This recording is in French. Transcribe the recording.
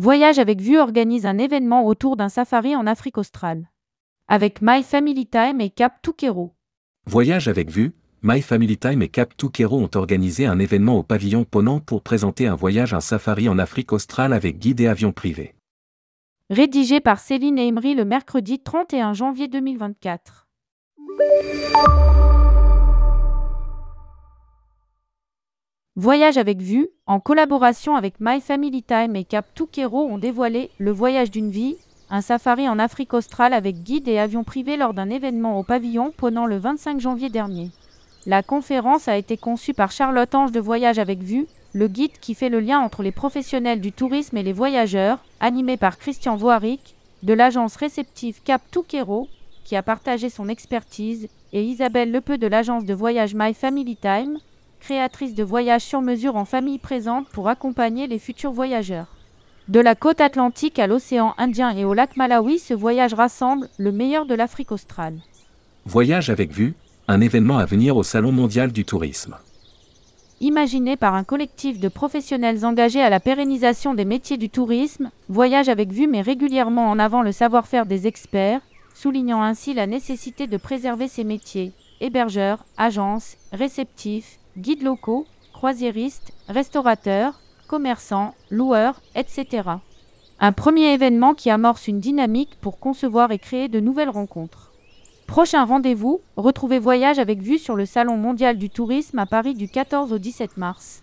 Voyage avec Vue organise un événement autour d'un safari en Afrique australe. Avec My Family Time et Cap Tukero. Voyage avec Vue, My Family Time et Cap Tukero ont organisé un événement au pavillon Ponant pour présenter un voyage en safari en Afrique australe avec guide et avion privé. Rédigé par Céline Emery le mercredi 31 janvier 2024. Voyage avec vue, en collaboration avec My Family Time et Cap Tukero ont dévoilé Le voyage d'une vie, un safari en Afrique australe avec guide et avion privé lors d'un événement au pavillon pendant le 25 janvier dernier. La conférence a été conçue par Charlotte Ange de Voyage avec vue, le guide qui fait le lien entre les professionnels du tourisme et les voyageurs, animé par Christian Voaric, de l'agence réceptive Cap Tukero, qui a partagé son expertise, et Isabelle Lepeu de l'agence de voyage My Family Time, créatrice de voyages sur mesure en famille présente pour accompagner les futurs voyageurs. De la côte atlantique à l'océan Indien et au lac Malawi, ce voyage rassemble le meilleur de l'Afrique australe. Voyage avec vue, un événement à venir au Salon mondial du tourisme. Imaginé par un collectif de professionnels engagés à la pérennisation des métiers du tourisme, Voyage avec vue met régulièrement en avant le savoir-faire des experts, soulignant ainsi la nécessité de préserver ces métiers, hébergeurs, agences, réceptifs, guides locaux, croisiéristes, restaurateurs, commerçants, loueurs, etc. Un premier événement qui amorce une dynamique pour concevoir et créer de nouvelles rencontres. Prochain rendez-vous, retrouvez Voyage avec vue sur le Salon mondial du tourisme à Paris du 14 au 17 mars.